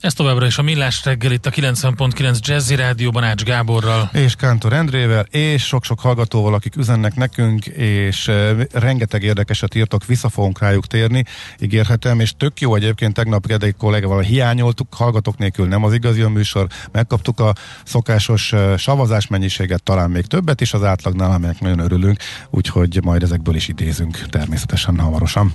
Ez továbbra is a Millás reggel itt a 90.9 Jazzy Rádióban Ács Gáborral. És Kántor Endrével, és sok-sok hallgatóval, akik üzennek nekünk, és e, rengeteg érdekeset írtok, vissza fogunk rájuk térni, ígérhetem, és tök jó egyébként tegnap egy kollégával hiányoltuk, hallgatók nélkül nem az igazi a műsor, megkaptuk a szokásos e, savazás mennyiséget, talán még többet is az átlagnál, amelyek nagyon örülünk, úgyhogy majd ezekből is idézünk természetesen hamarosan.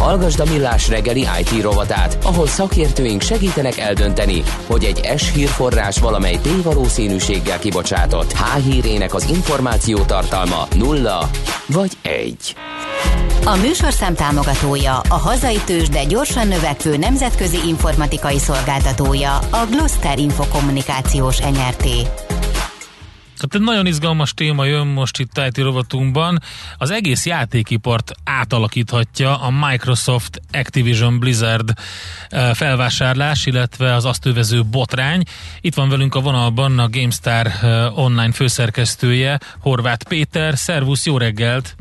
Hallgasd a Millás reggeli IT rovatát, ahol szakértőink segítenek eldönteni, hogy egy S hírforrás valamely P-valószínűséggel kibocsátott H hírének az információ tartalma nulla vagy egy. A műsorszám támogatója, a hazai tős, de gyorsan növekvő nemzetközi informatikai szolgáltatója, a Gloster Infokommunikációs NRT. Tehát egy nagyon izgalmas téma jön most itt IT rovatunkban. Az egész játékipart átalakíthatja a Microsoft Activision Blizzard eh, felvásárlás, illetve az azt övező botrány. Itt van velünk a vonalban a GameStar eh, online főszerkesztője, Horváth Péter. Szervusz, jó reggelt!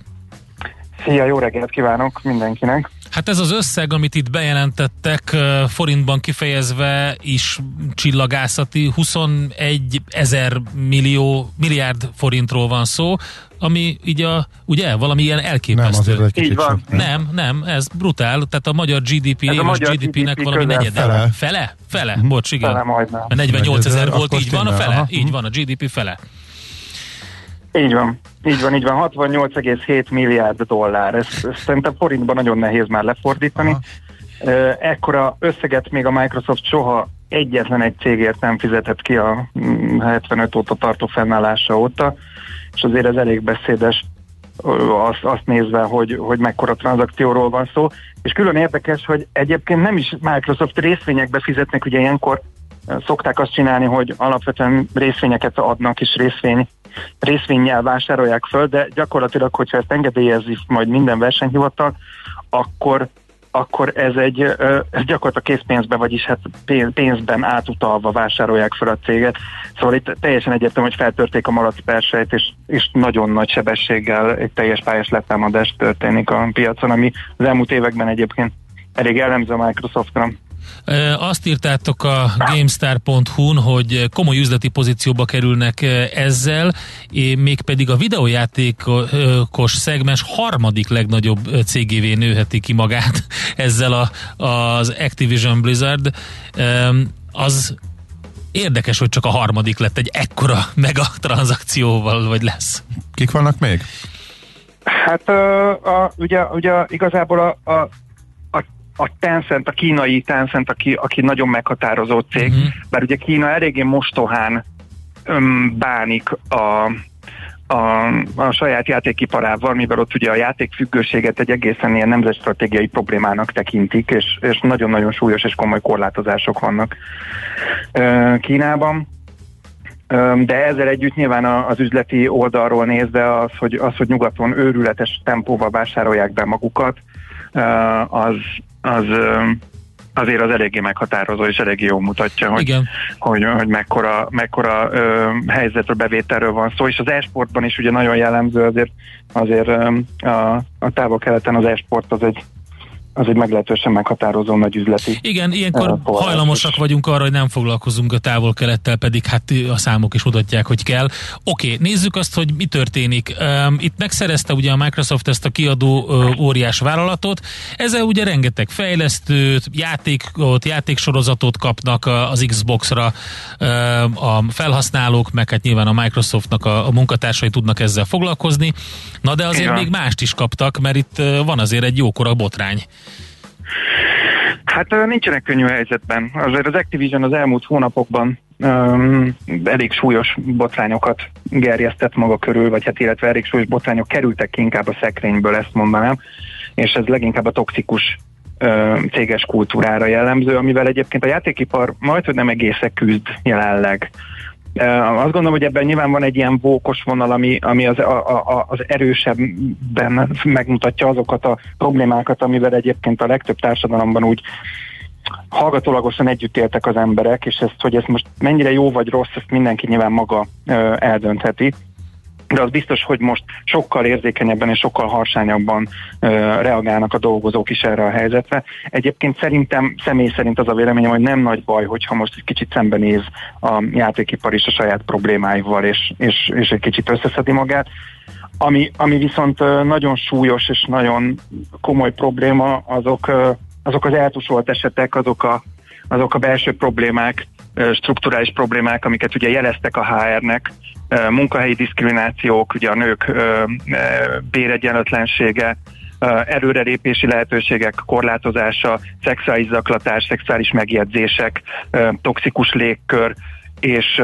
Szia, jó reggelt kívánok mindenkinek! Hát ez az összeg, amit itt bejelentettek, forintban kifejezve is csillagászati, 21 ezer millió, milliárd forintról van szó, ami így a, ugye, valami ilyen elképesztő. Nem, azért egy Így van. Nem, nem, ez brutál, tehát a magyar GDP, Ez a éves magyar GDP-nek GDP valami negyede. fele. Fele? Fele? Bocs, igen. Fele majdnem. Mert 48 ezer volt, így van a fele? aha. Így van, a GDP fele. Így van, így van, így van, 68,7 milliárd dollár. Ezt, ezt szerintem forintban nagyon nehéz már lefordítani. Aha. Ekkora összeget még a Microsoft soha egyetlen egy cégért nem fizetett ki a mm, 75 óta tartó fennállása óta, és azért ez elég beszédes azt, azt nézve, hogy, hogy mekkora tranzakcióról van szó. És külön érdekes, hogy egyébként nem is Microsoft részvényekbe fizetnek, ugye ilyenkor szokták azt csinálni, hogy alapvetően részvényeket adnak, és részvény részvényel vásárolják föl, de gyakorlatilag, hogyha ezt engedélyezi majd minden versenyhivatal, akkor akkor ez egy ez gyakorlatilag készpénzben, vagyis hát pénz- pénzben átutalva vásárolják fel a céget. Szóval itt teljesen egyértelmű, hogy feltörték a malac persejt, és, és nagyon nagy sebességgel egy teljes pályás letámadás történik a piacon, ami az elmúlt években egyébként elég jellemző a Microsoftra. Azt írtátok a gamestar.hu-n, hogy komoly üzleti pozícióba kerülnek ezzel, és mégpedig a videójátékos szegmens harmadik legnagyobb cégévé nőheti ki magát ezzel a, az Activision Blizzard. Az érdekes, hogy csak a harmadik lett egy ekkora mega tranzakcióval, vagy lesz. Kik vannak még? Hát ö, a, ugye, ugye igazából a, a, a, Tencent, a kínai Tencent, aki, aki nagyon meghatározó cég, Mhm. uh-huh. bár ugye Kína eléggé mostohán öm, bánik a, a, a saját játékiparával, mivel ott ugye a játékfüggőséget egy egészen ilyen nemzetstratégiai problémának tekintik, és, és nagyon-nagyon súlyos és komoly korlátozások vannak ö, Kínában. Öm, De ezzel együtt nyilván az üzleti oldalról nézve az, hogy, az, hogy nyugaton őrületes tempóval vásárolják be magukat, ö, az, az azért az eléggé meghatározó és eléggé jól mutatja, hogy, Igen. hogy, hogy mekkora, mekkora ö, helyzetről, bevételről van szó, és az e-sportban is ugye nagyon jellemző azért, azért ö, a, a távol-keleten az e-sport az egy az egy meglehetősen meghatározó nagy üzleti. Igen, ilyenkor uh, hajlamosak is. vagyunk arra, hogy nem foglalkozunk a távol-kelettel, pedig hát a számok is mutatják, hogy kell. Oké, okay, nézzük azt, hogy mi történik. Itt megszerezte ugye a Microsoft ezt a kiadó óriás vállalatot, ezzel ugye rengeteg fejlesztőt, játékot, játéksorozatot kapnak az Xbox-ra a felhasználók, meg hát nyilván a Microsoftnak a, a munkatársai tudnak ezzel foglalkozni. Na de azért Igen. még mást is kaptak, mert itt van azért egy jókora botrány. Hát nincsenek könnyű helyzetben. Azért az Activision az elmúlt hónapokban um, elég súlyos botrányokat gerjesztett maga körül, vagy hát illetve elég súlyos botrányok kerültek ki inkább a szekrényből, ezt mondanám, és ez leginkább a toxikus uh, céges kultúrára jellemző, amivel egyébként a játékipar majd, hogy nem egészen küzd jelenleg. Azt gondolom, hogy ebben nyilván van egy ilyen vókos vonal, ami, ami az, a, a, az erősebben megmutatja azokat a problémákat, amivel egyébként a legtöbb társadalomban úgy hallgatólagosan együtt éltek az emberek, és ezt, hogy ez most mennyire jó vagy rossz, ezt mindenki nyilván maga ö, eldöntheti de az biztos, hogy most sokkal érzékenyebben és sokkal harsányabban ö, reagálnak a dolgozók is erre a helyzetre. Egyébként szerintem, személy szerint az a véleményem, hogy nem nagy baj, hogyha most egy kicsit szembenéz a játékipar is a saját problémáival, és, és, és egy kicsit összeszedi magát. Ami, ami viszont nagyon súlyos és nagyon komoly probléma, azok, azok az eltusolt esetek, azok a, azok a belső problémák, strukturális problémák, amiket ugye jeleztek a HR-nek, munkahelyi diszkriminációk, ugye a nők béregyenlőtlensége, előrelépési lehetőségek korlátozása, szexuális zaklatás, szexuális megjegyzések, toxikus légkör, és,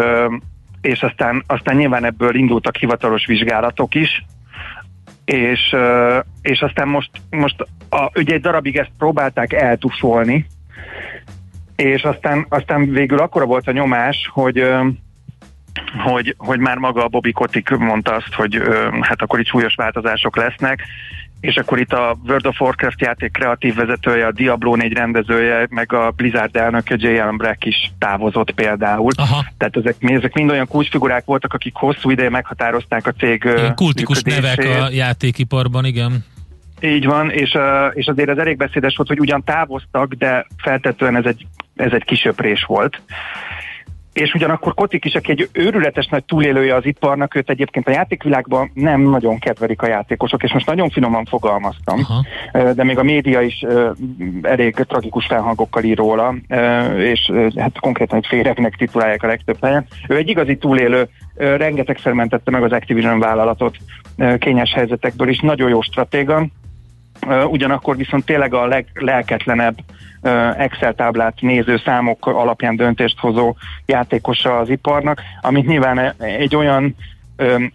és aztán, aztán nyilván ebből indultak hivatalos vizsgálatok is, és, és aztán most, most a, ugye egy darabig ezt próbálták eltusolni, és aztán, aztán végül akkora volt a nyomás, hogy hogy, hogy már maga a Bobby Kotick mondta azt, hogy ö, hát akkor itt súlyos változások lesznek, és akkor itt a World of Warcraft játék kreatív vezetője, a Diablo 4 rendezője, meg a Blizzard elnöke J. Allen Brack is távozott például. Aha. Tehát ezek, ezek mind olyan kulcsfigurák voltak, akik hosszú ideje meghatározták a cég Ilyen kultikus nevek a játékiparban, igen. Így van, és, és azért ez elég beszédes volt, hogy ugyan távoztak, de feltetően ez egy, ez egy kisöprés volt és ugyanakkor Kotik is, aki egy őrületes nagy túlélője az iparnak, őt egyébként a játékvilágban nem nagyon kedvelik a játékosok, és most nagyon finoman fogalmaztam, Aha. de még a média is elég tragikus felhangokkal ír róla, és hát konkrétan egy féregnek titulálják a legtöbb helyen. Ő egy igazi túlélő, rengetegszer mentette meg az Activision vállalatot kényes helyzetekből is, nagyon jó stratéga, ugyanakkor viszont tényleg a leglelketlenebb Excel táblát néző számok alapján döntést hozó játékosa az iparnak, amit nyilván egy olyan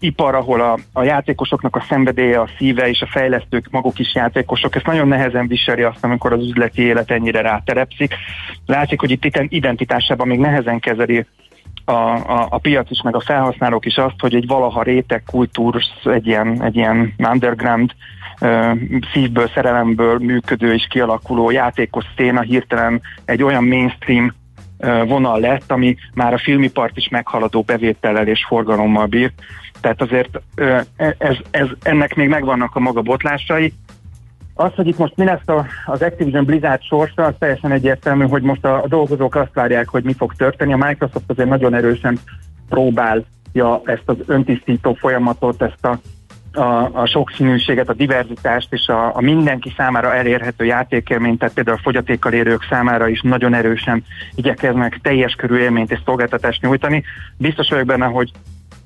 ipar, ahol a, a játékosoknak a szenvedélye, a szíve és a fejlesztők maguk is játékosok, ezt nagyon nehezen viseli azt, amikor az üzleti élet ennyire ráterepszik. Látszik, hogy itt identitásában még nehezen kezeli a, a, a piac is, meg a felhasználók is azt, hogy egy valaha réteg kultúr, egy ilyen, egy ilyen underground szívből, szerelemből működő és kialakuló játékos széna hirtelen egy olyan mainstream vonal lett, ami már a filmipart is meghaladó bevétellel és forgalommal bír. Tehát azért ez, ez, ennek még megvannak a maga botlásai. Az, hogy itt most mi lesz a, az Activision Blizzard sorsa, az teljesen egyértelmű, hogy most a, dolgozók azt várják, hogy mi fog történni. A Microsoft azért nagyon erősen próbálja ezt az öntisztító folyamatot, ezt a a, a sokszínűséget, a diverzitást és a, a mindenki számára elérhető játékélményt, tehát például a fogyatékkal érők számára is nagyon erősen igyekeznek teljes körű élményt és szolgáltatást nyújtani. Biztos vagyok benne, hogy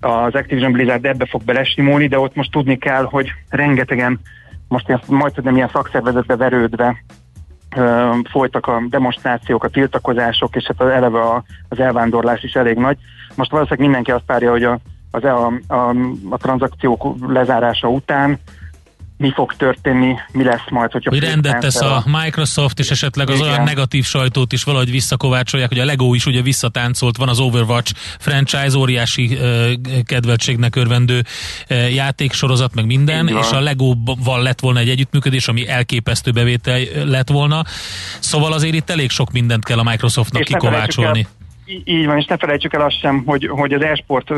az Activision Blizzard ebbe fog belesimulni, de ott most tudni kell, hogy rengetegen most ilyen, majd tudom, ilyen szakszervezetbe verődve ö, folytak a demonstrációk, a tiltakozások, és hát az eleve a, az elvándorlás is elég nagy. Most valószínűleg mindenki azt várja, hogy a az a, a, a tranzakciók lezárása után mi fog történni, mi lesz majd, hogyha... Hogy rendet tesz a Microsoft, és esetleg az Igen. olyan negatív sajtót is valahogy visszakovácsolják, hogy a Lego is ugye visszatáncolt, van az Overwatch franchise, óriási uh, kedveltségnek örvendő uh, játéksorozat, meg minden, Igen. és a Lego-val lett volna egy együttműködés, ami elképesztő bevétel lett volna. Szóval azért itt elég sok mindent kell a Microsoftnak és kikovácsolni így van, és ne felejtsük el azt sem, hogy, hogy az esport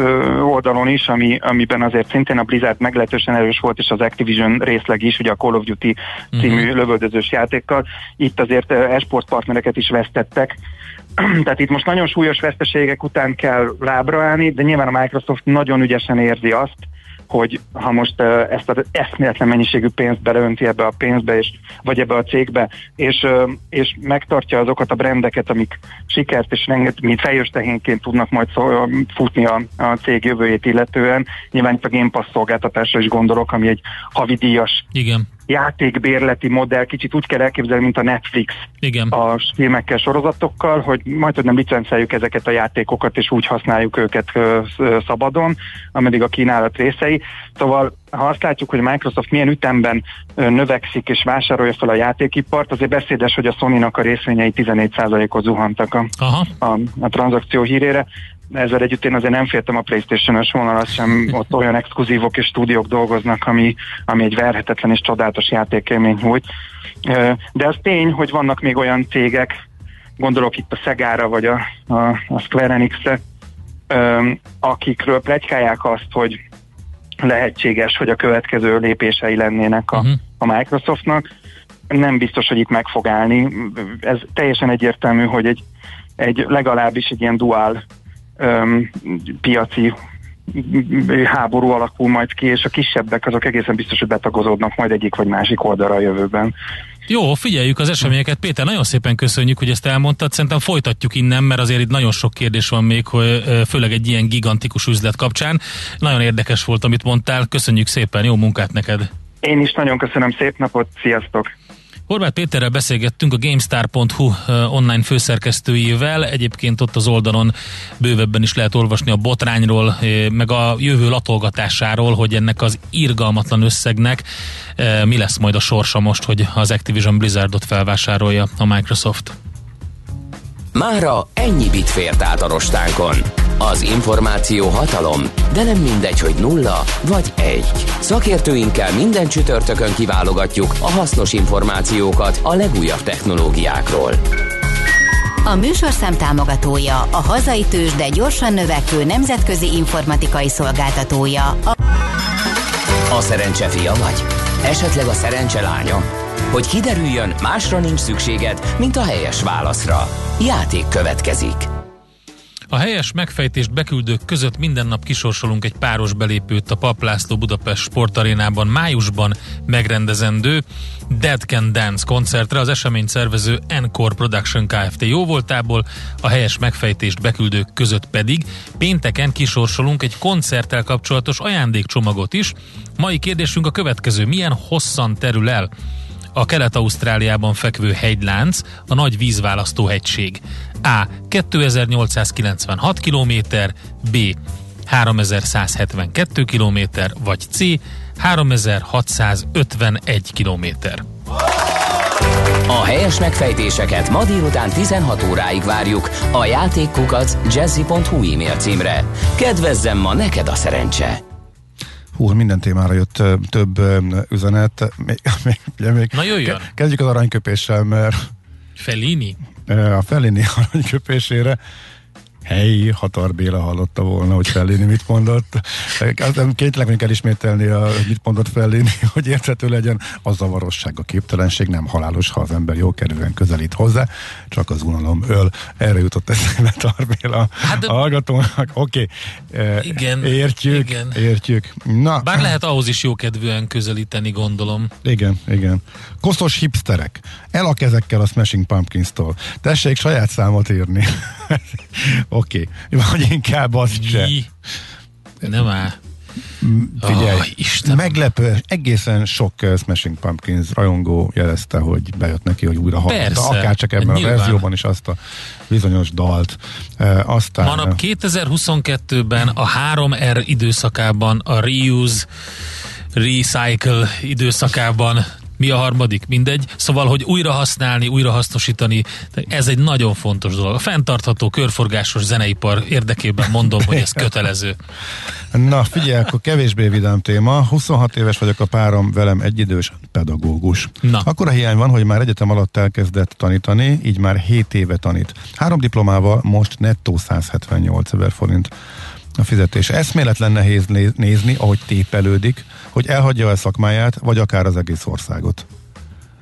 oldalon is, ami, amiben azért szintén a Blizzard meglehetősen erős volt, és az Activision részleg is, ugye a Call of Duty című uh-huh. lövöldözős játékkal, itt azért esport partnereket is vesztettek, tehát itt most nagyon súlyos veszteségek után kell lábra állni, de nyilván a Microsoft nagyon ügyesen érzi azt, hogy ha most ezt az eszméletlen mennyiségű pénzt beleönti ebbe a pénzbe, és, vagy ebbe a cégbe, és, és megtartja azokat a brendeket, amik sikert és renget, mint fejős tehénként tudnak majd szó, futni a, a cég jövőjét illetően. Nyilván itt a Game Pass szolgáltatásra is gondolok, ami egy havidíjas Igen játékbérleti modell, kicsit úgy kell elképzelni, mint a Netflix Igen. a filmekkel, sorozatokkal, hogy majd, hogy nem licenceljük ezeket a játékokat, és úgy használjuk őket szabadon, ameddig a kínálat részei. Szóval ha azt látjuk, hogy Microsoft milyen ütemben növekszik és vásárolja fel a játékipart, azért beszédes, hogy a Sony-nak a részvényei 14%-ot zuhantak a, Aha. a, a tranzakció hírére ezzel együtt én azért nem féltem a Playstation-ös vonalat sem, ott olyan exkluzívok és stúdiók dolgoznak, ami, ami egy verhetetlen és csodálatos játékélmény nyújt. De az tény, hogy vannak még olyan cégek, gondolok itt a Szegára vagy a, a, a Square Enix-re, akikről plegykálják azt, hogy lehetséges, hogy a következő lépései lennének a, uh-huh. a Microsoftnak. Nem biztos, hogy itt meg fog állni. Ez teljesen egyértelmű, hogy egy, egy legalábbis egy ilyen dual um, piaci háború alakul majd ki, és a kisebbek azok egészen biztos, hogy betagozódnak majd egyik vagy másik oldalra a jövőben. Jó, figyeljük az eseményeket. Péter, nagyon szépen köszönjük, hogy ezt elmondtad. Szerintem folytatjuk innen, mert azért itt nagyon sok kérdés van még, hogy főleg egy ilyen gigantikus üzlet kapcsán. Nagyon érdekes volt, amit mondtál. Köszönjük szépen, jó munkát neked! Én is nagyon köszönöm, szép napot, sziasztok! Horváth Péterrel beszélgettünk a GameStar.hu online főszerkesztőjével. Egyébként ott az oldalon bővebben is lehet olvasni a botrányról, meg a jövő latolgatásáról, hogy ennek az irgalmatlan összegnek mi lesz majd a sorsa most, hogy az Activision Blizzardot felvásárolja a Microsoft. Mára ennyi bit fért át a rostánkon. Az információ hatalom, de nem mindegy, hogy nulla vagy egy. Szakértőinkkel minden csütörtökön kiválogatjuk a hasznos információkat a legújabb technológiákról. A műsorszám támogatója, a hazai tős, de gyorsan növekvő nemzetközi informatikai szolgáltatója. A, a szerencse fia vagy? Esetleg a szerencse lánya? Hogy kiderüljön, másra nincs szükséged, mint a helyes válaszra. Játék következik. A helyes megfejtést beküldők között minden nap kisorsolunk egy páros belépőt a Paplászló Budapest sportarénában májusban megrendezendő Dead Can Dance koncertre az esemény szervező Encore Production Kft. jóvoltából, a helyes megfejtést beküldők között pedig pénteken kisorsolunk egy koncerttel kapcsolatos ajándékcsomagot is. Mai kérdésünk a következő, milyen hosszan terül el a Kelet-Ausztráliában fekvő hegylánc, a Nagy Vízválasztó hegység. A. 2896 km, B. 3172 km, vagy C. 3651 km. A helyes megfejtéseket ma délután 16 óráig várjuk a játékkukac jazzy.hu e-mail címre. Kedvezzem ma neked a szerencse! Hú, minden témára jött több üzenet. Még, még, még Na jöjjön! Kezdjük az aranyköpéssel, mert Fellini? A Fellini aranyköpésére helyi Hatar Béla hallotta volna, hogy Fellini mit mondott. Kétleg még elismételni, a, mit mondott Fellini, hogy érthető legyen. A zavarosság, a képtelenség nem halálos, ha az ember jó kerülően közelít hozzá, csak az unalom öl. Erre jutott eszembe Tarbéla hát, a hallgatónak. Oké, okay. igen, értjük, igen. értjük. Na. Bár lehet ahhoz is jó kedvűen közelíteni, gondolom. Igen, igen. Koszos hipsterek. El a kezekkel a Smashing Pumpkins-tól. Tessék saját számot írni. Oké, okay. vagy inkább az se. Nem áll. Figyelj, oh, Isten. meglepő, egészen sok uh, Smashing Pumpkins rajongó jelezte, hogy bejött neki, hogy újra hallgatta, akár csak ebben Nyilván. a verzióban is azt a bizonyos dalt. Uh, aztán, Manap 2022-ben a 3R időszakában, a reuse, recycle időszakában mi a harmadik, mindegy. Szóval, hogy újra használni, újra hasznosítani, ez egy nagyon fontos dolog. A fenntartható körforgásos zeneipar érdekében mondom, hogy ez kötelező. Na figyelj, akkor kevésbé vidám téma. 26 éves vagyok a párom, velem egyidős pedagógus. Na. Akkor a hiány van, hogy már egyetem alatt elkezdett tanítani, így már 7 éve tanít. Három diplomával most nettó 178 ezer forint a fizetés. Eszméletlen nehéz né- nézni, ahogy tépelődik, hogy elhagyja el szakmáját, vagy akár az egész országot.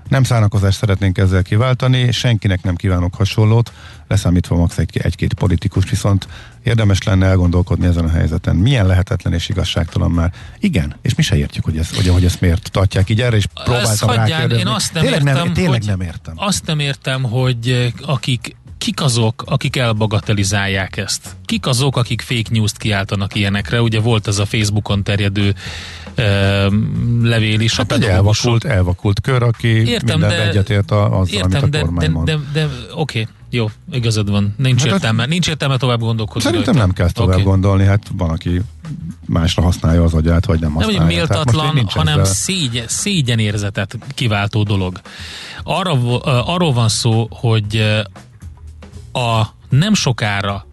Nem szánakozást szeretnénk ezzel kiváltani, senkinek nem kívánok hasonlót, leszámítva max egy, egy-két politikus, viszont érdemes lenne elgondolkodni ezen a helyzeten. Milyen lehetetlen és igazságtalan már. Igen, és mi se értjük, hogy, ez, hogy, hogy ezt miért tartják így erre, és Ezt próbáltam hagyján, rákérdezni. én azt nem tényleg értem, nem, tényleg hogy, nem értem. Azt nem értem, hogy eh, akik kik azok, akik elbagatelizálják ezt? Kik azok, akik fake news-t kiáltanak ilyenekre? Ugye volt ez a Facebookon terjedő e, levél is Hát a egy elvakult, elvakult kör, aki Értem, mindenben de- egyetért azzal, Értem, amit a de, kormány de, mond. de, de oké, jó, igazad van. Nincs Hát értelme, nincs értelme tovább gondolkodni. Szerintem rajta. nem kell tovább Oké. gondolni, hát van, aki másra használja az agyát, vagy nem Nem, használja. hogy most én méltatlan, hanem ezzel- szégyen, szégyenérzetet kiváltó dolog. Arra, ö, arról van szó, hogy ö, a nem sokára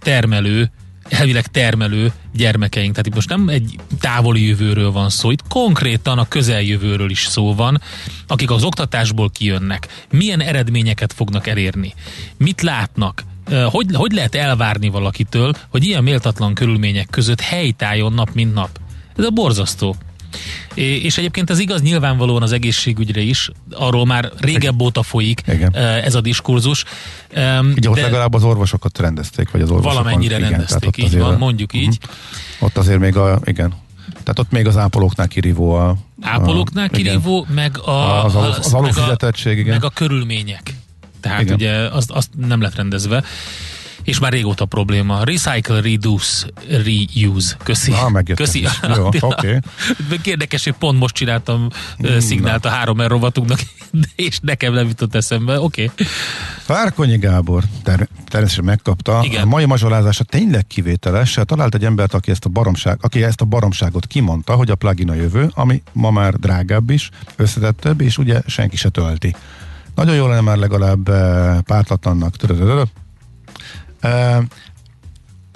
termelő, elvileg termelő gyermekeink, tehát itt most nem egy távoli jövőről van szó, itt konkrétan a közeljövőről is szó van, akik az oktatásból kijönnek. Milyen eredményeket fognak elérni? Mit látnak? Hogy, hogy lehet elvárni valakitől, hogy ilyen méltatlan körülmények között helytálljon nap mint nap? Ez a borzasztó. És egyébként ez igaz nyilvánvalóan az egészségügyre is, arról már régebb óta folyik Igen. eh, ez a diskurzus. Ugye ott legalább az orvosokat rendezték, vagy az orvosokon. valamennyire igen, rendezték, így van, mondjuk Mhm. így. Ott azért még a, igen. Tehát ott még az ápolóknál kirívó a... Ápolóknál a, igen. kirívó, meg a, Az alul- az meg a- igen. Meg a körülmények. Tehát Igen. ugye azt, azt nem lett rendezve. És már régóta probléma. Recycle, reduce, reuse. Köszi. Na, Köszi. Jó, oké. Érdekes, hogy pont most csináltam mm, szignált a három rovatunknak, és nekem nem jutott eszembe. Oké. Okay. Várkonyi Gábor ter- természetesen megkapta. Igen. A mai mazsolázása tényleg kivételes. Talált egy embert, aki ezt, a baromság, aki ezt a baromságot kimondta, hogy a plugin a jövő, ami ma már drágább is, összetettebb, és ugye senki se tölti. Nagyon jó lenne már legalább eh, pártatlannak.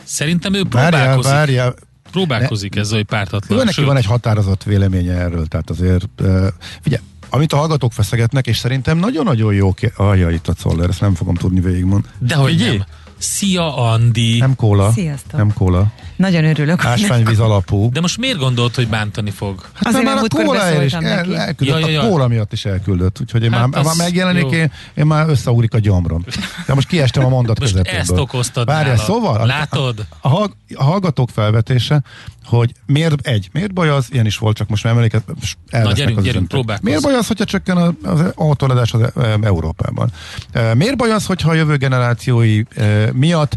Szerintem ő Várjál, próbálkozik. várjál. Próbálkozik ezzel, hogy pártatlan. Ő neki van egy határozott véleménye erről, tehát azért, uh, figyelj, amit a hallgatók feszegetnek, és szerintem nagyon-nagyon jó, ké- Ajja, itt a Czoller, ezt nem fogom tudni végigmondani. Dehogy Figyelj, nem. Szia, Andi! Nem kóla. Sziasztok. Nem kóla. Nagyon örülök. Ásványvíz alapú. De most miért gondolt, hogy bántani fog? Hát Azért, mert már a kóla is el, elküldött, Ja, ja, ja. a kóla miatt is elküldött, úgyhogy én Hát már, már megjelenik, jó. én, én, már összeugrik a gyomrom. De most kiestem a mondat Most közepéből. ezt okoztad Várjál, nála. szóval? Látod? A, a, a hallgatók felvetése, hogy miért egy, miért baj az, ilyen is volt, csak most már emléket, elvesznek gyerünk, az gyerünk, próbálkozz. Miért baj az, hogyha csökken az, az autóladás az e, Európában? E, Miért baj az, hogyha a jövő generációi e, miatt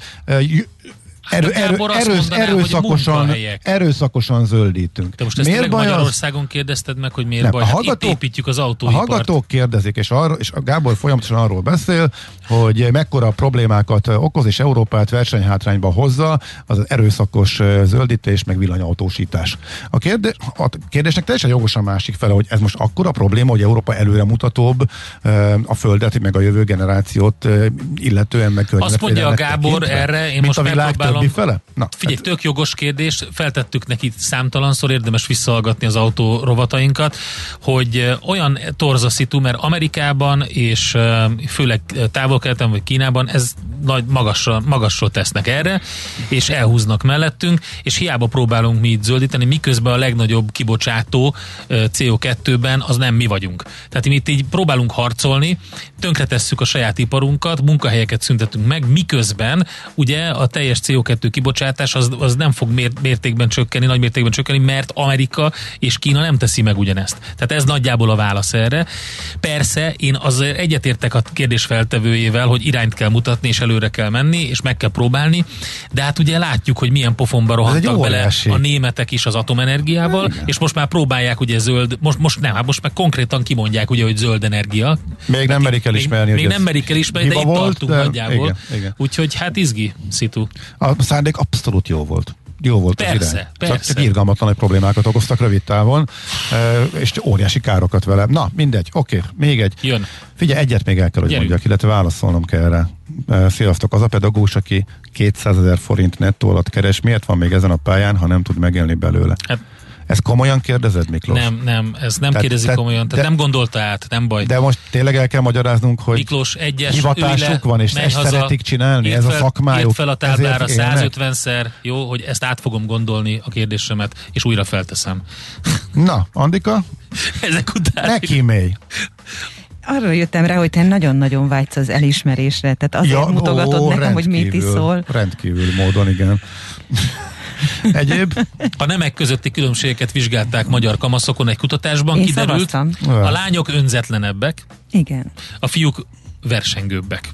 erő, Hát a erő, azt erősz, mondaná, hogy erőszakosan, erőszakosan zöldítünk. Te most ezt miért baj az? Magyarországon kérdezted meg, hogy miért Nem, baj? a Hát hallgatók- itt építjük az A autóipart. hallgatók kérdezik, és, arra, és a Gábor folyamatosan arról beszél, hogy mekkora problémákat okoz, és Európát versenyhátrányba hozza az erőszakos zöldítés, meg villanyautósítás. A, kérdés, a kérdésnek teljesen jogos a másik fele, hogy ez most akkora probléma, hogy Európa előremutatóbb a Földet, meg a jövő generációt illetően, meg Azt mondja a Gábor tekintve, erre, én most a világ többi fele? Na, Figyelj, hát, tök jogos kérdés, feltettük neki számtalanszor, érdemes visszahallgatni az autó rovatainkat, hogy olyan torza szitu, mert Amerikában és főleg távol-keleten vagy Kínában ez nagy magasra, magasról tesznek erre, és elhúznak mellettünk, és hiába próbálunk mi itt zöldíteni, miközben a legnagyobb kibocsátó ö, CO2-ben az nem mi vagyunk. Tehát mi itt így próbálunk harcolni, tönkretesszük a saját iparunkat, munkahelyeket szüntetünk meg, miközben ugye a teljes CO2 kibocsátás az, az nem fog mér, mértékben csökkenni, nagy mértékben csökkenni, mert Amerika és Kína nem teszi meg ugyanezt. Tehát ez nagyjából a válasz erre. Persze, én azért egyetértek a kérdés feltevőjével, hogy irányt kell mutatni, és előre kell menni, és meg kell próbálni, de hát ugye látjuk, hogy milyen pofonba rohantak bele a németek is az atomenergiával, és most már próbálják ugye zöld, most, most nem, hát most már konkrétan kimondják ugye, hogy zöld energia. Még nem merik elismerni, Még, még nem merik elismerni, de itt volt, tartunk de nagyjából. igen, igen. Úgyhogy hát izgi, szitu. a szándék abszolút jó volt. jó volt persze, az irány. Persze. Csak irgalmatlan hogy problémákat okoztak rövid távon, és óriási károkat vele. Na, mindegy, oké, még egy. Jön. Figyelj, egyet még el kell, hogy Gyerünk. mondjak, illetve válaszolnom kell rá. Sziasztok, az a pedagógus, aki 200 ezer forint nettó alatt keres, miért van még ezen a pályán, ha nem tud megélni belőle? Hát, Ezt komolyan kérdezed, Miklós? nem, nem, ez nem Tehát- kérdezi tehát- komolyan, tehát de- nem gondolta át, nem baj. De most tényleg el kell magyaráznunk, hogy Miklós egyes, hivatásuk le, van, és ezt haza, szeretik csinálni, írd ez a fel- szakmájuk, írd fel a táblára ezért élnek. 150-szer, jó, hogy ezt át fogom gondolni a kérdésemet, és újra felteszem. Na, Andika, Ezek után... neki mély. Arra jöttem rá, hogy te nagyon-nagyon vágysz az elismerésre, tehát azért ja, mutogatod ó, nekem, hogy mit is szól. Rendkívül módon, igen. Egyéb? A nemek közötti különbségeket vizsgálták magyar kamaszokon egy kutatásban, Én kiderült, szavaztam. a lányok önzetlenebbek, Igen. a fiúk versengőbbek.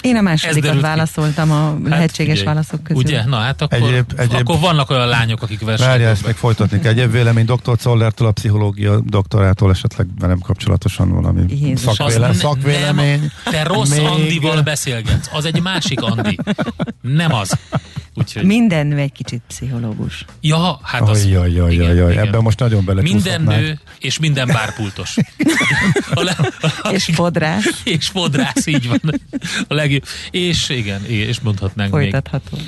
Én a másodikat válaszoltam a lehetséges figyelj, válaszok közül. Ugye? Na hát akkor, Egyéb- egyéb- akkor vannak olyan lányok, akik Várjál, versengőbbek. ezt még folytatni kell. Egyéb vélemény dr. Czollertől, a pszichológia doktorától esetleg velem kapcsolatosan valami Jézus. szakvéle, szakvélemény. Nem, te rossz Még- Andival beszélgetsz. Az egy másik Andi. Nem az. Úgyhogy, Minden egy kicsit pszichológus. ja, hát az. Jaj, jaj, jaj, jaj, ebben most nagyon Minden belecsúszhatnánk. nő és minden bárpultos. A le, a, És fodrász. és fodrász, így van. A legjobb. És igen, és mondhatnánk még. Folytatható.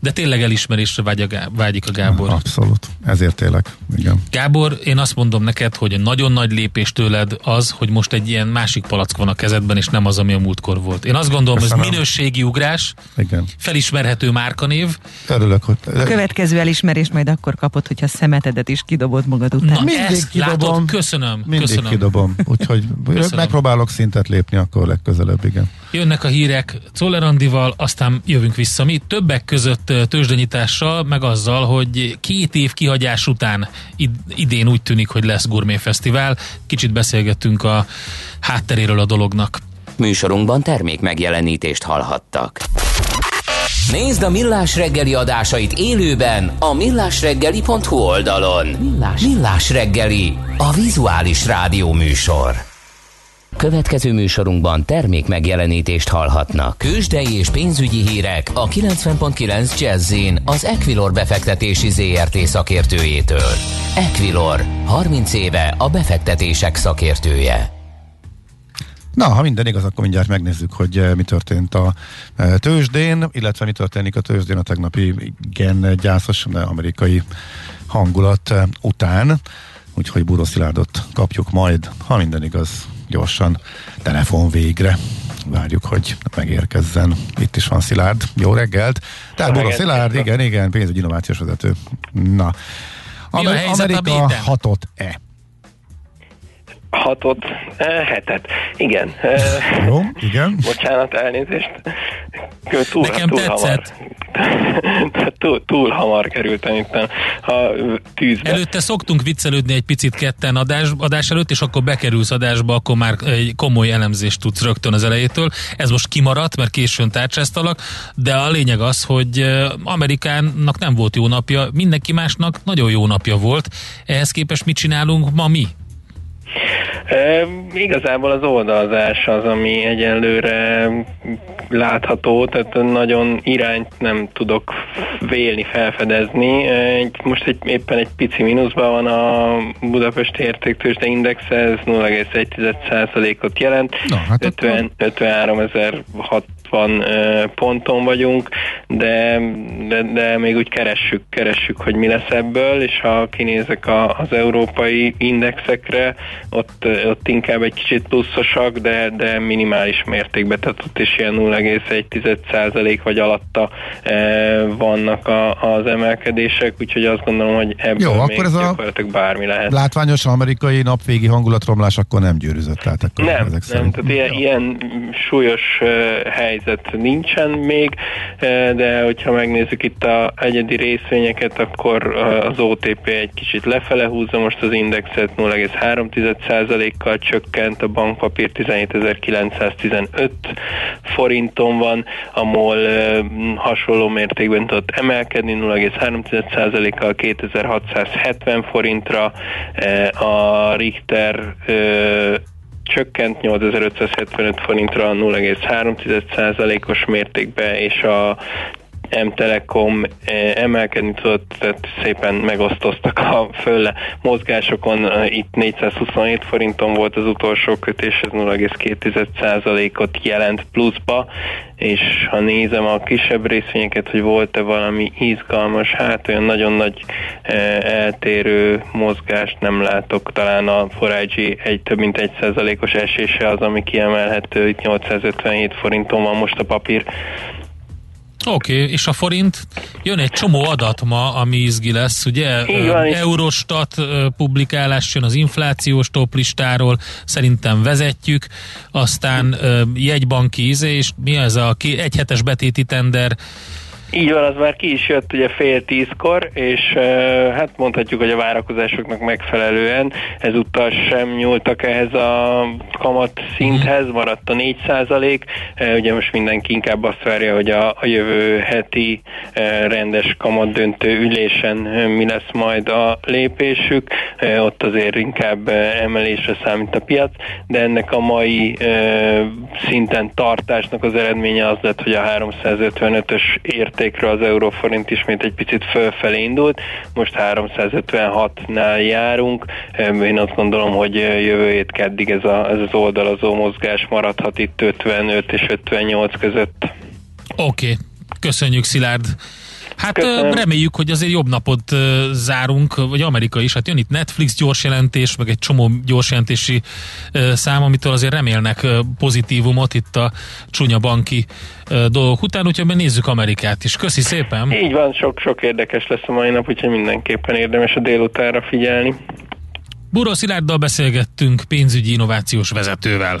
De tényleg elismerésre vágy a, Gá- vágyik a Gábor. Abszolút. Ezért élek. Igen. Gábor, én azt mondom neked, hogy nagyon nagy lépés tőled az, hogy most egy ilyen másik palack van a kezedben, és nem az, ami a múltkor volt. Én azt gondolom, hogy minőségi ugrás, Igen. felismerhető márkanév. Örülök, hogy... A következő elismerést majd akkor kapod, hogyha szemetedet is kidobod magad után. Na, Mindig ezt kidobom. látod, köszönöm, Mindig köszönöm. kidobom. Úgyhogy Köszönöm. megpróbálok szintet lépni akkor legközelebb, igen. Jönnek a hírek Czoller Andival, aztán jövünk vissza mi. Többek között tőzsdenyítással, meg azzal, hogy két év kihagyás után id- idén úgy tűnik, hogy lesz Gourmet Fesztivál. Kicsit beszélgettünk a hátteréről a dolognak. Műsorunkban termék megjelenítést hallhattak. Nézd a Millás reggeli adásait élőben a millásreggeli.hu oldalon. Millás, Millás reggeli, a vizuális rádió műsor. Következő műsorunkban termék megjelenítést hallhatnak. Kősdei és pénzügyi hírek a 90.9 jazz az Equilor befektetési ZRT szakértőjétől. Equilor, 30 éve a befektetések szakértője. Na, ha minden igaz, akkor mindjárt megnézzük, hogy eh, mi történt a eh, tőzsdén, illetve mi történik a tőzsdén a tegnapi igen gyászos amerikai hangulat eh, után. Úgyhogy Búró Szilárdot kapjuk majd, ha minden igaz, gyorsan telefon végre. Várjuk, hogy megérkezzen. Itt is van Szilárd. Jó reggelt. Tehát reggelt, Szilárd, igen, igen, pénzügyi innovációs vezető. Na. Amer- Amerika hatott-e? Hatot, hetet. Igen. Jó, igen. bocsánat, elnézést. Túl, Nekem túl tetszett. hamar. túl, túl hamar kerültem itt a tűzbe. Előtte szoktunk viccelődni egy picit ketten adás, adás előtt, és akkor bekerülsz adásba, akkor már egy komoly elemzést tudsz rögtön az elejétől. Ez most kimaradt, mert későn tárcsáztalak, de a lényeg az, hogy Amerikának nem volt jó napja, mindenki másnak nagyon jó napja volt. Ehhez képest mit csinálunk ma mi? E, igazából az oldalazás az, ami egyenlőre látható, tehát nagyon irányt nem tudok vélni, felfedezni. Egy, most egy, éppen egy pici mínuszban van a Budapesti Értéktősde Index, ez 0,1%-ot jelent, Na, hát 50, 53.600 60 ponton vagyunk, de, de, de még úgy keressük, keressük, hogy mi lesz ebből, és ha kinézek a, az európai indexekre, ott, ott inkább egy kicsit pluszosak, de, de minimális mértékben, tehát ott is ilyen 0,1% vagy alatta vannak a, az emelkedések, úgyhogy azt gondolom, hogy ebből Jó, még akkor ez gyakorlatilag bármi lehet. Látványos amerikai napvégi hangulatromlás akkor nem győrűzött. Tehát akkor nem, ezek nem szerint. tehát ilyen, ilyen súlyos uh, helyzet nincsen még, uh, de hogyha megnézzük itt a egyedi részvényeket, akkor uh, az OTP egy kicsit lefele húzza most az indexet, 0,3%-kal csökkent, a bankpapír 17.915 forinton van, a MOL uh, hasonló mértékben tudott emelkedni, 0,3%-kal 2670 forintra, a Richter csökkent 8575 forintra 0,3%-os mértékben, és a M-Telekom emelkedni tudott, tehát szépen megosztoztak a fölle mozgásokon. Itt 427 forinton volt az utolsó kötés, ez 0,2%-ot jelent pluszba, és ha nézem a kisebb részvényeket, hogy volt-e valami izgalmas, hát olyan nagyon nagy eltérő mozgást nem látok, talán a Forágyi egy több mint egy százalékos esése az, ami kiemelhető, itt 857 forinton van most a papír. Oké, okay, és a forint? Jön egy csomó adat ma, ami izgi lesz, ugye? van, Eurostat publikálás jön az inflációs toplistáról, szerintem vezetjük, aztán jegybanki íze, és mi ez a egyhetes betéti tender így van, az már ki is jött ugye fél tízkor, és hát mondhatjuk, hogy a várakozásoknak megfelelően ezúttal sem nyúltak ehhez a kamat szinthez, maradt a 4 százalék. Ugye most mindenki inkább azt várja, hogy a, a jövő heti rendes kamat döntő ülésen mi lesz majd a lépésük. Ott azért inkább emelésre számít a piac, de ennek a mai szinten tartásnak az eredménye az lett, hogy a 355-ös érték értékre az euróforint ismét egy picit fölfelé indult, most 356-nál járunk, én azt gondolom, hogy jövő hét keddig ez, a, ez az oldalazó mozgás maradhat itt 55 és 58 között. Oké, okay. köszönjük Szilárd! Hát Köszönöm. reméljük, hogy azért jobb napot zárunk, vagy Amerika is. Hát jön itt Netflix gyors jelentés, meg egy csomó gyors jelentési szám, amitől azért remélnek pozitívumot itt a csúnya banki dolgok után, úgyhogy nézzük Amerikát is. Köszi szépen! Így van, sok-sok érdekes lesz a mai nap, úgyhogy mindenképpen érdemes a délutánra figyelni. Buró Szilárddal beszélgettünk pénzügyi innovációs vezetővel.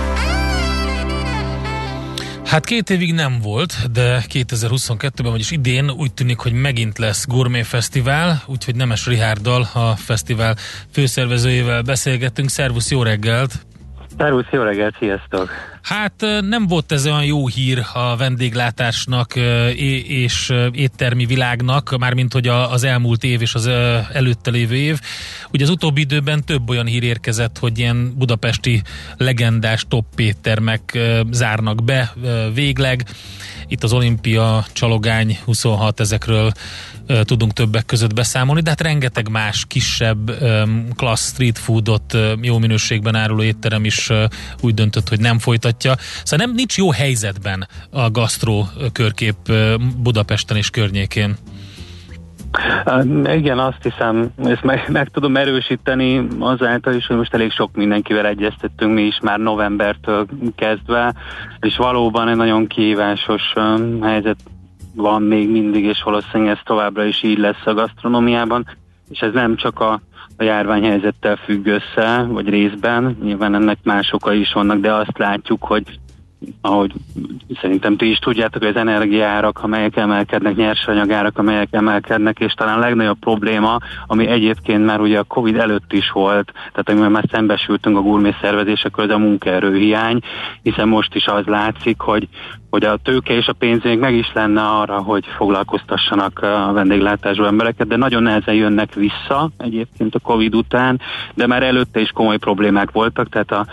Hát két évig nem volt, de 2022-ben, vagyis idén úgy tűnik, hogy megint lesz Gourmet Fesztivál, úgyhogy Nemes Rihárdal, a fesztivál főszervezőjével beszélgettünk. Szervusz, jó reggelt! Szervusz, jó reggelt, sziasztok! Hát nem volt ez olyan jó hír a vendéglátásnak és éttermi világnak, mármint hogy az elmúlt év és az előtte lévő év. Ugye az utóbbi időben több olyan hír érkezett, hogy ilyen budapesti legendás top éttermek zárnak be végleg. Itt az Olimpia, Csalogány 26, ezekről tudunk többek között beszámolni, de hát rengeteg más kisebb klassz street foodot jó minőségben áruló étterem is úgy döntött, hogy nem folytatja. Szóval nem nincs jó helyzetben a gasztró körkép Budapesten és környékén. Igen, azt hiszem, ezt meg, meg tudom erősíteni azáltal is, hogy most elég sok mindenkivel egyeztettünk mi is már novembertől kezdve, és valóban egy nagyon kihívásos helyzet van még mindig, és valószínűleg ez továbbra is így lesz a gasztronómiában, és ez nem csak a, a járványhelyzettel függ össze, vagy részben, nyilván ennek más okai is vannak, de azt látjuk, hogy ahogy szerintem ti is tudjátok, hogy az energiárak, amelyek emelkednek, nyersanyagárak, amelyek emelkednek, és talán a legnagyobb probléma, ami egyébként már ugye a Covid előtt is volt, tehát amivel már szembesültünk a gurmé szervezésekor, az a munkaerőhiány, hiszen most is az látszik, hogy hogy a tőke és a pénz még meg is lenne arra, hogy foglalkoztassanak a vendéglátású embereket, de nagyon nehezen jönnek vissza egyébként a Covid után, de már előtte is komoly problémák voltak, tehát a,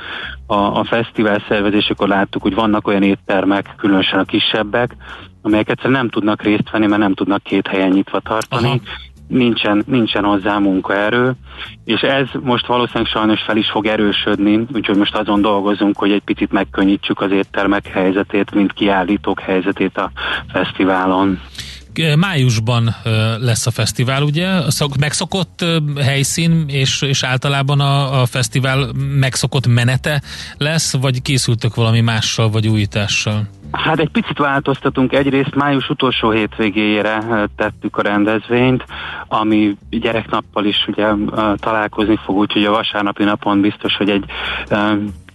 a, a fesztivál szervezésekor láttuk, hogy vannak olyan éttermek, különösen a kisebbek, amelyek egyszerűen nem tudnak részt venni, mert nem tudnak két helyen nyitva tartani. Aha nincsen, nincsen hozzá munkaerő, és ez most valószínűleg sajnos fel is fog erősödni, úgyhogy most azon dolgozunk, hogy egy picit megkönnyítsük az éttermek helyzetét, mint kiállítók helyzetét a fesztiválon májusban lesz a fesztivál, ugye? Megszokott helyszín és, és általában a, a fesztivál megszokott menete lesz, vagy készültök valami mással, vagy újítással? Hát egy picit változtatunk. Egyrészt május utolsó hétvégéjére tettük a rendezvényt, ami gyereknappal is ugye találkozni fog, úgyhogy a vasárnapi napon biztos, hogy egy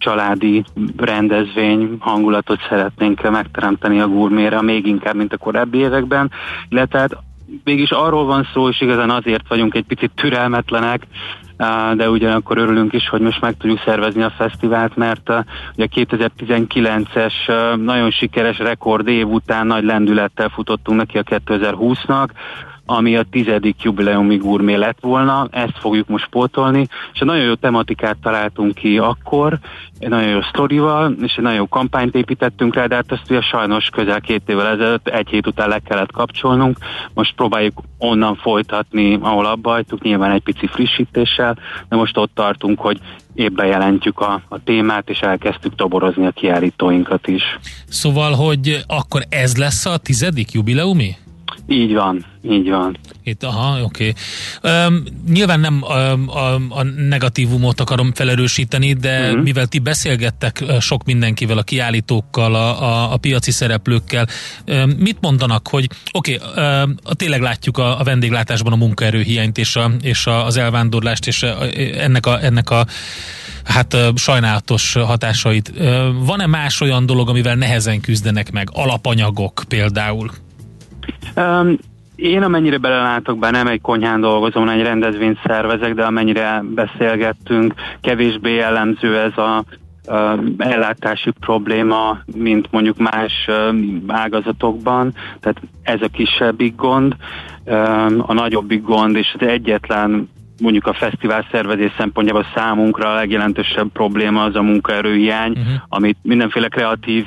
családi rendezvény hangulatot szeretnénk megteremteni a gurméra, még inkább, mint a korábbi években, illetve hát mégis arról van szó, és igazán azért vagyunk egy picit türelmetlenek, de ugyanakkor örülünk is, hogy most meg tudjuk szervezni a fesztivált, mert ugye 2019-es nagyon sikeres rekord év után nagy lendülettel futottunk neki a 2020-nak, ami a tizedik jubileumi gurmé lett volna, ezt fogjuk most pótolni, és egy nagyon jó tematikát találtunk ki akkor, egy nagyon jó sztorival, és egy nagyon jó kampányt építettünk rá, de hát ezt ugye sajnos közel két évvel ezelőtt, egy hét után le kellett kapcsolnunk, most próbáljuk onnan folytatni, ahol abba hagytuk, nyilván egy pici frissítéssel, de most ott tartunk, hogy épp bejelentjük a, a témát, és elkezdtük toborozni a kiállítóinkat is. Szóval, hogy akkor ez lesz a tizedik jubileumi? Így van, így van. Itt, aha, oké. Okay. Um, nyilván nem a, a, a negatívumot akarom felerősíteni, de uh-huh. mivel ti beszélgettek sok mindenkivel, a kiállítókkal, a, a, a piaci szereplőkkel, um, mit mondanak, hogy oké, okay, um, tényleg látjuk a, a vendéglátásban a munkaerőhiányt és, a, és a, az elvándorlást, és a, ennek a, ennek a hát sajnálatos hatásait. Van-e más olyan dolog, amivel nehezen küzdenek meg? Alapanyagok például? Um, én amennyire belelátok, bár nem egy konyhán dolgozom, egy rendezvényt szervezek, de amennyire beszélgettünk, kevésbé jellemző ez a uh, ellátási probléma, mint mondjuk más uh, ágazatokban, tehát ez a kisebbik gond, um, a nagyobbik gond, és az egyetlen mondjuk a fesztivál szervezés szempontjából számunkra a legjelentősebb probléma az a munkaerőhiány, uh-huh. amit mindenféle kreatív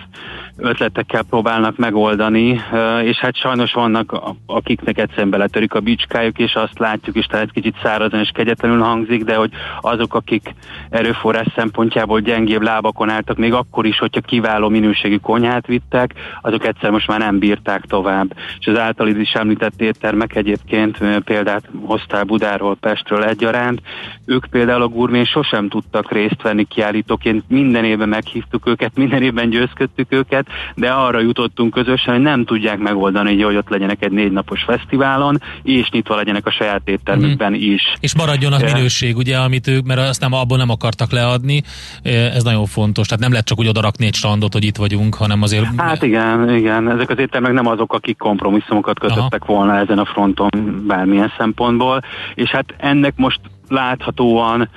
ötletekkel próbálnak megoldani, és hát sajnos vannak, akiknek egyszerűen beletörik a bicskájuk, és azt látjuk, talán egy kicsit szárazon és kegyetlenül hangzik, de hogy azok, akik erőforrás szempontjából gyengébb lábakon álltak, még akkor is, hogyha kiváló minőségű konyhát vittek, azok egyszer most már nem bírták tovább. És az által is említett éttermek egyébként példát hoztál Budáról, Pestről egyaránt, ők például a gurmén sosem tudtak részt venni kiállítóként, minden évben meghívtuk őket, minden évben győzködtük őket, de arra jutottunk közösen, hogy nem tudják megoldani, hogy ott legyenek egy négy napos fesztiválon, és nyitva legyenek a saját éttermükben mm. is. És maradjon a minőség, ugye, amit ők, mert azt nem abból nem akartak leadni, ez nagyon fontos. Tehát nem lehet csak úgy odarakni egy strandot, hogy itt vagyunk, hanem azért... Hát igen, igen. Ezek az éttermek nem azok, akik kompromisszumokat kötöttek Aha. volna ezen a fronton bármilyen szempontból, és hát ennek most láthatóan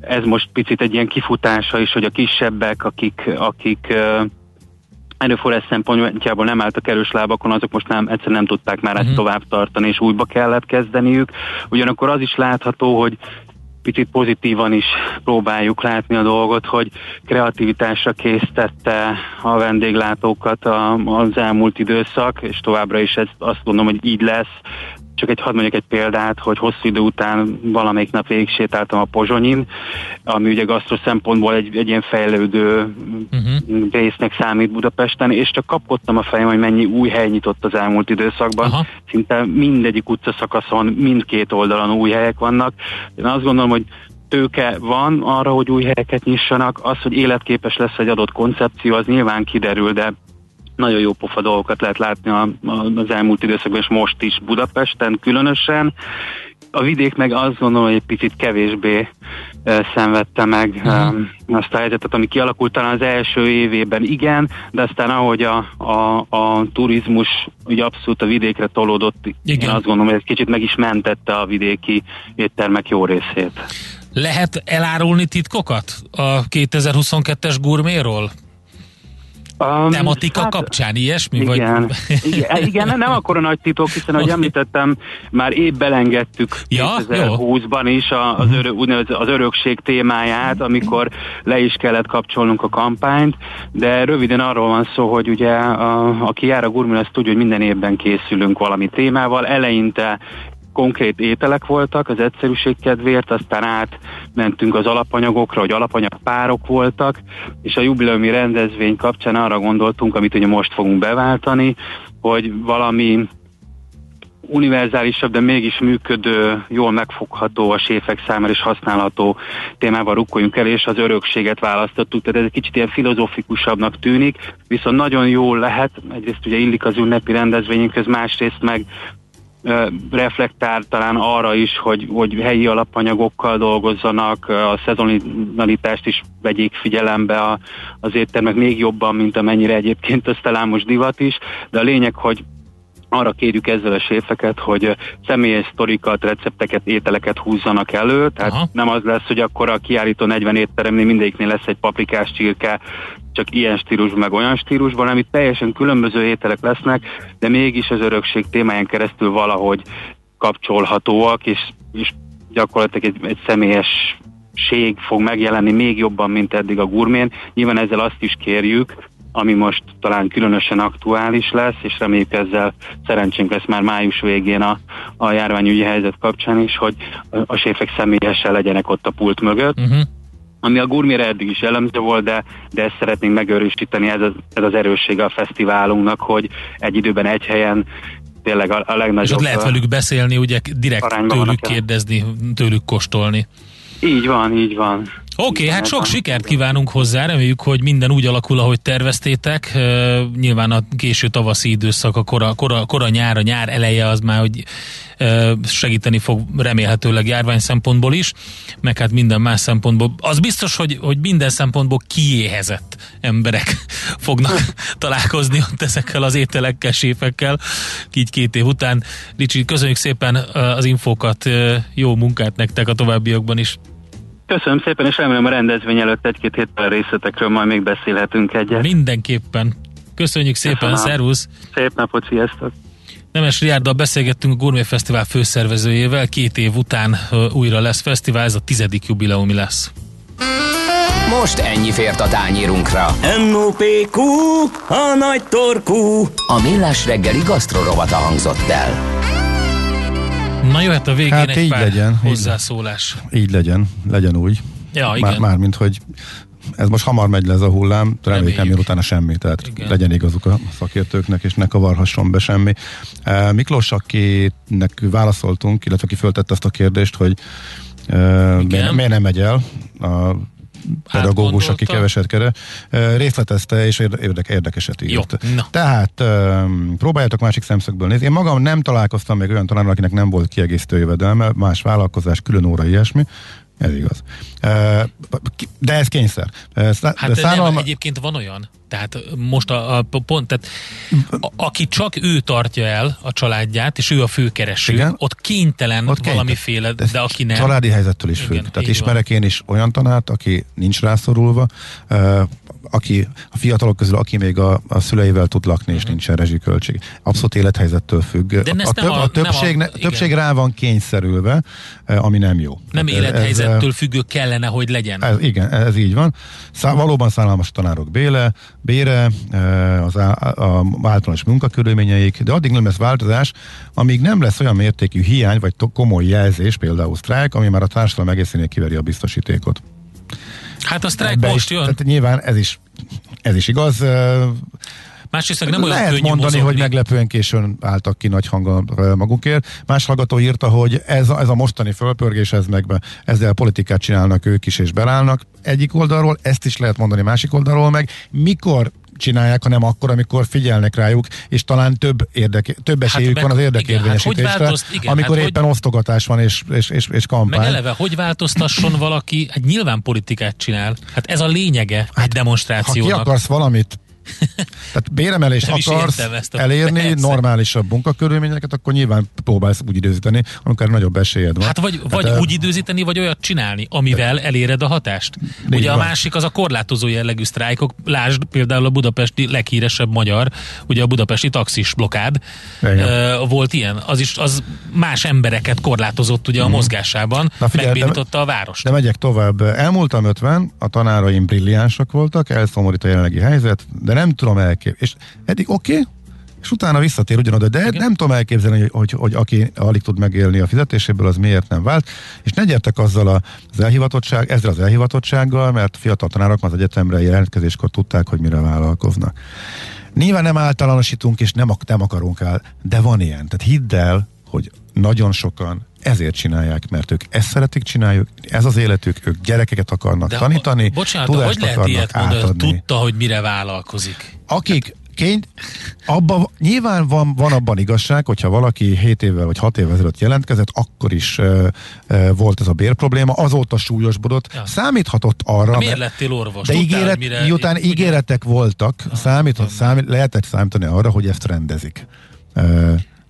ez most picit egy ilyen kifutása is, hogy a kisebbek, akik, akik erőforrás szempontjából nem álltak erős lábakon, azok most nem, egyszerűen nem tudták már uh-huh. ezt mhm. tovább tartani, és újba kellett kezdeniük. Ugyanakkor az is látható, hogy picit pozitívan is próbáljuk látni a dolgot, hogy kreativitásra késztette a vendéglátókat az elmúlt időszak, és továbbra is ez azt gondolom, hogy így lesz. Csak egy hadd mondjak egy példát, hogy hosszú idő után valamelyik nap végig sétáltam a Pozsonyin, ami ugye gasztro szempontból egy, egy ilyen fejlődő uh-huh. résznek számít Budapesten, és csak kapkodtam a fejem, hogy mennyi új hely nyitott az elmúlt időszakban. Aha. Szinte mindegyik utcaszakaszon, mindkét oldalon új helyek vannak. Én azt gondolom, hogy tőke van arra, hogy új helyeket nyissanak, az, hogy életképes lesz egy adott koncepció, az nyilván kiderül, de nagyon jó pofa dolgokat lehet látni a, a, az elmúlt időszakban, és most is Budapesten különösen. A vidék meg azt gondolom, hogy egy picit kevésbé e, szenvedte meg e, azt a helyzetet, ami kialakult talán az első évében igen, de aztán ahogy a, a, a turizmus ugye abszolút a vidékre tolódott, igen. én azt gondolom, hogy ez kicsit meg is mentette a vidéki éttermek jó részét. Lehet elárulni titkokat a 2022-es gurméról? Um, tematika hát, kapcsán, ilyesmi? Igen, vagy? igen, igen, nem akkor a nagy titok, hiszen ahogy említettem, már épp belengedtük ja, 2020-ban is az, mhm. örö, az örökség témáját, amikor le is kellett kapcsolnunk a kampányt, de röviden arról van szó, hogy ugye a, aki jár a Gurmin, azt tudja, hogy minden évben készülünk valami témával, eleinte konkrét ételek voltak az egyszerűség kedvéért, aztán átmentünk az alapanyagokra, hogy alapanyagpárok voltak, és a jubileumi rendezvény kapcsán arra gondoltunk, amit ugye most fogunk beváltani, hogy valami univerzálisabb, de mégis működő, jól megfogható a séfek számára és használható témával rukkoljunk el, és az örökséget választottuk, tehát ez egy kicsit ilyen filozofikusabbnak tűnik, viszont nagyon jól lehet, egyrészt ugye illik az ünnepi rendezvényünkhöz, másrészt meg reflektál talán arra is, hogy, hogy helyi alapanyagokkal dolgozzanak, a szezonalitást is vegyék figyelembe a, az éttermek még jobban, mint amennyire egyébként az talán most divat is, de a lényeg, hogy arra kérjük ezzel a séfeket, hogy személyes sztorikat, recepteket, ételeket húzzanak elő, tehát Aha. nem az lesz, hogy akkor a kiállító 40 étteremnél mindegyiknél lesz egy paprikás csirke, csak ilyen stílusban, meg olyan stílusban, hanem itt teljesen különböző ételek lesznek, de mégis az örökség témáján keresztül valahogy kapcsolhatóak, és, és gyakorlatilag egy, egy személyes ség fog megjelenni még jobban, mint eddig a gurmén. Nyilván ezzel azt is kérjük, ami most talán különösen aktuális lesz, és reméljük ezzel szerencsénk lesz már május végén a, a járványügyi helyzet kapcsán is, hogy a séfek személyesen legyenek ott a pult mögött. Uh-huh ami a gurmére eddig is jellemző volt, de, de ezt szeretnénk megőrösíteni, ez az, ez az erőssége a fesztiválunknak, hogy egy időben egy helyen tényleg a, a legnagyobb... És ott lehet velük beszélni, ugye direkt tőlük kérdezni, tőlük kóstolni. Így van, így van. Oké, okay, hát sok sikert kívánunk hozzá, reméljük, hogy minden úgy alakul, ahogy terveztétek. Nyilván a késő tavaszi időszak, a kora, kora, kora nyár, a nyár eleje az már, hogy segíteni fog remélhetőleg járvány szempontból is, meg hát minden más szempontból. Az biztos, hogy, hogy minden szempontból kiéhezett emberek fognak találkozni ott ezekkel az ételekkel, séfekkel, így két év után. Ricsi, köszönjük szépen az infókat, jó munkát nektek a továbbiakban is. Köszönöm szépen, és remélem a rendezvény előtt egy-két héttel részletekről majd még beszélhetünk egyet. Mindenképpen. Köszönjük szépen, Köszönöm. szervusz! Szép napot, sziasztok! Nemes Riárddal beszélgettünk a Gourmet Fesztivál főszervezőjével, két év után újra lesz fesztivál, ez a tizedik jubileumi lesz. Most ennyi fért a tányírunkra. M.O.P.Q. A nagy torkú. A millás reggeli gasztrorovata hangzott el. Na jöhet a végén hát egy így pár legyen, hozzászólás. Így, így legyen, legyen úgy. Ja, igen. Már, már mint hogy ez most hamar megy le ez a hullám, reméljük nem utána semmi, tehát Igen. legyen igazuk a szakértőknek, és ne kavarhasson be semmi. Uh, Miklós, akinek válaszoltunk, illetve aki föltette azt a kérdést, hogy uh, miért, miért nem megy el a pedagógus, aki keveset kere, részletezte és érdek, érdekeset írt. Jó, na. Tehát próbáljátok másik szemszögből nézni. Én magam nem találkoztam még olyan tanárral, akinek nem volt kiegészítő jövedelme, más vállalkozás, külön óra, ilyesmi. Ez igaz. De ez kényszer. Hát de szállalma... nem, egyébként van olyan. Tehát most a, a pont, tehát a, aki csak ő tartja el a családját, és ő a főkereső, Igen? ott kénytelen ott valamiféle, de, de aki nem. Családi helyzettől is függ. Tehát ismerek van. én is olyan tanárt, aki nincs rászorulva, aki a fiatalok közül, aki még a, a szüleivel tud lakni, és uh-huh. nincsen rezsiköltség. Abszolút élethelyzettől függ. De a, több, a, a többség, a, többség rá van kényszerülve, ami nem jó. Nem ez, élethelyzettől ez, függő kellene, hogy legyen. Ez, igen, ez így van. Szá, valóban szállalmas tanárok béle, bére, az a, a, a általános munkakörülményeik, de addig nem lesz változás, amíg nem lesz olyan mértékű hiány, vagy komoly jelzés, például sztrájk, ami már a társadalom egészénél kiveri a biztosítékot. Hát a sztrájk most is, jön. Tehát nyilván ez is, ez is igaz. Másrészt nem olyan Lehet mondani, mozogni. hogy meglepően későn álltak ki nagy hangon magukért. Más hallgató írta, hogy ez, ez a mostani fölpörgés, ez meg ezzel politikát csinálnak ők is és belállnak. Egyik oldalról, ezt is lehet mondani másik oldalról meg. Mikor csinálják, hanem akkor, amikor figyelnek rájuk, és talán több, érdeke, több hát esélyük hát van az érdekérvényesítésre, hát változt, igen, amikor hát éppen hogy, osztogatás van és, és, és, és kampány. Meg eleve, hogy változtasson valaki, hát nyilván politikát csinál. Hát ez a lényege hát, egy demonstrációnak. Ha ki akarsz valamit tehát béremelést Nem akarsz elérni, persze. normálisabb munkakörülményeket, akkor nyilván próbálsz úgy időzíteni, amikor nagyobb esélyed van. Hát vagy, vagy hát, úgy időzíteni, vagy olyat csinálni, amivel de, eléred a hatást. Ugye van. a másik az a korlátozó jellegű sztrájkok, lásd például a budapesti leghíresebb magyar, ugye a budapesti taxis blokád uh, volt ilyen, az is az más embereket korlátozott ugye a mm. mozgásában, Na figyelj, megbénította a várost. De megyek tovább. Elmúltam 50, a tanáraim brilliánsak voltak, elszomorít a jelenlegi helyzet, de nem tudom elképzelni. És eddig oké, okay, és utána visszatér ugyanoda, de Igen. nem tudom elképzelni, hogy, hogy, hogy aki alig tud megélni a fizetéséből, az miért nem vált. És ne gyertek azzal az elhivatottság, ezzel az elhivatottsággal, mert fiatal tanárok az egyetemre jelentkezéskor tudták, hogy mire vállalkoznak. Nyilván nem általánosítunk, és nem, nem akarunk el, de van ilyen. Tehát hidd el, hogy nagyon sokan ezért csinálják, mert ők ezt szeretik csináljuk, ez az életük, ők gyerekeket akarnak de tanítani, a, bocsánat, tudást hogy lehet ilyet mondani, tudta, hogy mire vállalkozik? Akik Kény, abba, nyilván van, van abban igazság, hogyha valaki 7 évvel vagy 6 évvel ezelőtt jelentkezett, akkor is uh, uh, volt ez a bérprobléma, azóta súlyosbodott. Ja. Számíthatott arra. Miért lettél orvos? De ígéret, mire, miután ígéretek voltak, ja, számíthat, számít, lehetett számítani arra, hogy ezt rendezik.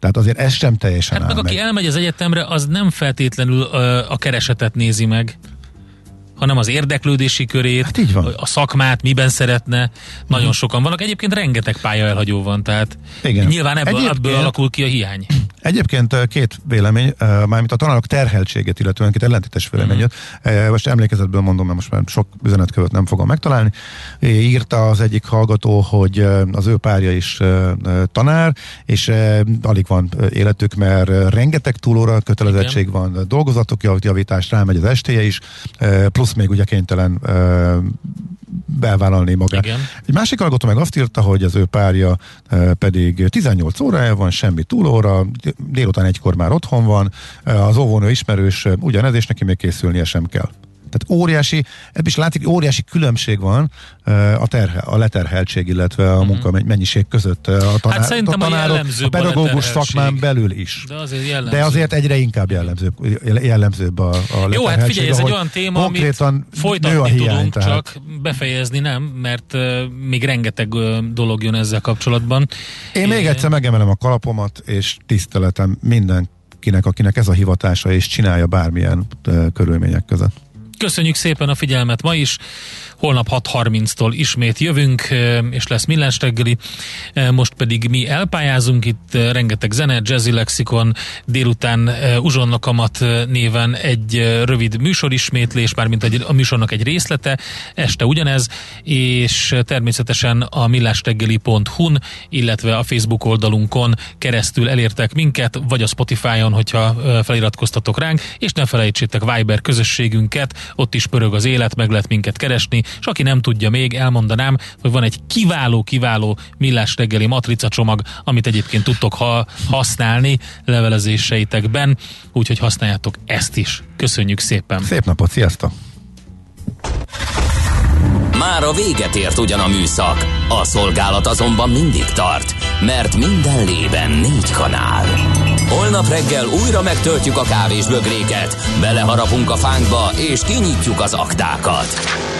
Tehát azért ez sem teljesen Hát meg áll aki elmegy az egyetemre, az nem feltétlenül a keresetet nézi meg hanem az érdeklődési körét, hát így van. a szakmát, miben szeretne. Nagyon uh-huh. sokan vannak. Egyébként rengeteg pálya elhagyó van, tehát Igen. nyilván ebből, Egyébként... ebből alakul ki a hiány. Egyébként két vélemény, mármint a tanárok terheltségét, illetően két ellentétes vélemény. Uh-huh. Most emlékezetből mondom, mert most már sok üzenetkövet nem fogom megtalálni. Írta az egyik hallgató, hogy az ő párja is tanár, és alig van életük, mert rengeteg túlóra kötelezettség Igen. van, dolgozatok javítás, rámegy az estéje is, plusz még ugye kénytelen belvállalni magát. Igen. Egy másik hallgató meg azt írta, hogy az ő párja e, pedig 18 órája van, semmi túlóra, délután egykor már otthon van, e, az óvónő ismerős ugyanez, és neki még készülnie sem kell. Tehát óriási, ebből is látszik, óriási különbség van a, terhe, a leterheltség, illetve a mhm. munka mennyiség között a, tanár, hát a tanárok, a, a pedagógus szakmán belül is. De azért, jellemző. De azért egyre inkább jellemzőbb, jellemzőbb a, a Jó, hát figyelj, ez egy olyan téma, amit folytatni hiány, tudunk, tehát. csak befejezni nem, mert uh, még rengeteg uh, dolog jön ezzel kapcsolatban. Én é, még egyszer megemelem a kalapomat, és tiszteletem mindenkinek, akinek ez a hivatása, és csinálja bármilyen uh, körülmények között. Köszönjük szépen a figyelmet ma is. Holnap 6.30-tól ismét jövünk, és lesz millás reggeli. Most pedig mi elpályázunk itt rengeteg zene, jazzy lexikon, délután Uzsonnakamat néven egy rövid műsorismétlés, mármint a műsornak egy részlete, este ugyanez, és természetesen a millásreggeli.hu-n, illetve a Facebook oldalunkon keresztül elértek minket, vagy a Spotify-on, hogyha feliratkoztatok ránk, és ne felejtsétek Viber közösségünket, ott is pörög az élet, meg lehet minket keresni, és aki nem tudja még, elmondanám, hogy van egy kiváló-kiváló millás reggeli matrica csomag, amit egyébként tudtok ha használni levelezéseitekben, úgyhogy használjátok ezt is. Köszönjük szépen! Szép napot, sziasztok! Már a véget ért ugyan a műszak, a szolgálat azonban mindig tart, mert minden lében négy kanál. Holnap reggel újra megtöltjük a kávés bögréket, beleharapunk a fánkba és kinyitjuk az aktákat.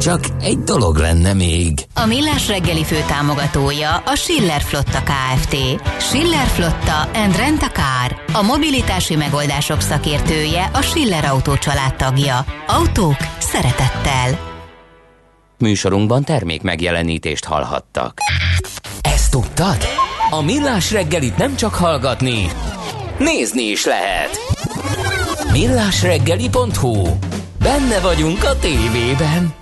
Csak egy dolog lenne még. A Millás reggeli fő támogatója a Schiller Flotta KFT. Schiller Flotta and Rent a Car. A mobilitási megoldások szakértője a Schiller Autó tagja. Autók szeretettel. Műsorunkban termék megjelenítést hallhattak. Ezt tudtad? A Millás reggelit nem csak hallgatni, nézni is lehet. millásreggeli.hu Benne vagyunk a tévében.